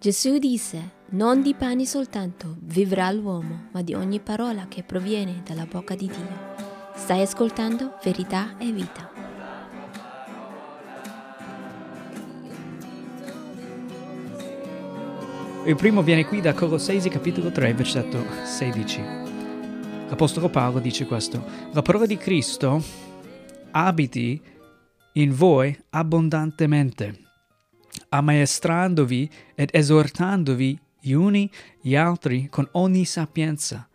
Gesù disse, non di pane soltanto vivrà l'uomo, ma di ogni parola che proviene dalla bocca di Dio. Stai ascoltando verità e vita. Il primo viene qui da Colossesi capitolo 3, versetto 16. L'Apostolo Paolo dice questo, la parola di Cristo abiti in voi abbondantemente, ammaestrandovi ed esortandovi gli uni gli altri con ogni sapienza,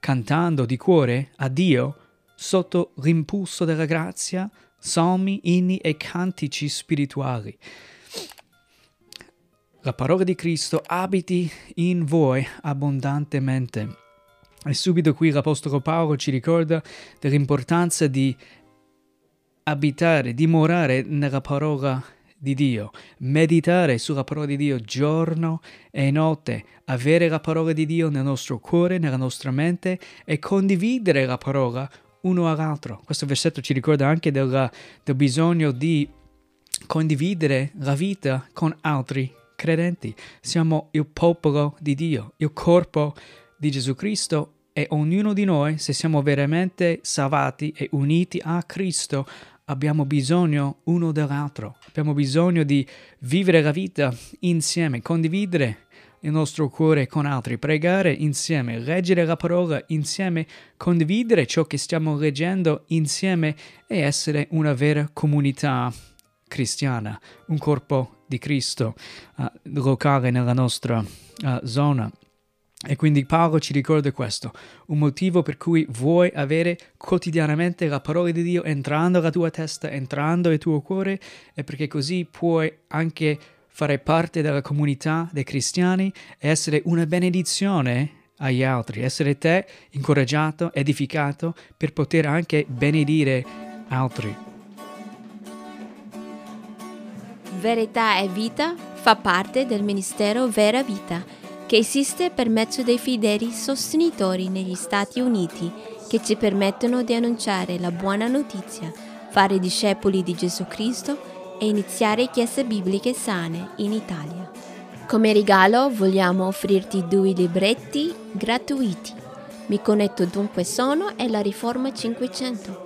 cantando di cuore a Dio sotto l'impulso della grazia, salmi, inni e cantici spirituali. La parola di Cristo abiti in voi abbondantemente. E subito qui l'Apostolo Paolo ci ricorda dell'importanza di abitare, dimorare nella parola di Dio, meditare sulla parola di Dio giorno e notte, avere la parola di Dio nel nostro cuore, nella nostra mente e condividere la parola uno all'altro. Questo versetto ci ricorda anche del, del bisogno di condividere la vita con altri credenti. Siamo il popolo di Dio, il corpo di Gesù Cristo e ognuno di noi, se siamo veramente salvati e uniti a Cristo, abbiamo bisogno uno dell'altro. Abbiamo bisogno di vivere la vita insieme, condividere il nostro cuore con altri, pregare insieme, leggere la parola insieme, condividere ciò che stiamo leggendo insieme e essere una vera comunità cristiana, un corpo di Cristo uh, locale nella nostra uh, zona. E quindi Paolo ci ricorda questo, un motivo per cui vuoi avere quotidianamente la parola di Dio entrando nella tua testa, entrando nel tuo cuore, è perché così puoi anche fare parte della comunità dei cristiani e essere una benedizione agli altri, essere te incoraggiato, edificato per poter anche benedire altri. Verità e vita fa parte del ministero Vera Vita, che esiste per mezzo dei fedeli sostenitori negli Stati Uniti che ci permettono di annunciare la buona notizia, fare discepoli di Gesù Cristo e iniziare chiese bibliche sane in Italia. Come regalo vogliamo offrirti due libretti gratuiti. Mi connetto dunque sono e la Riforma 500.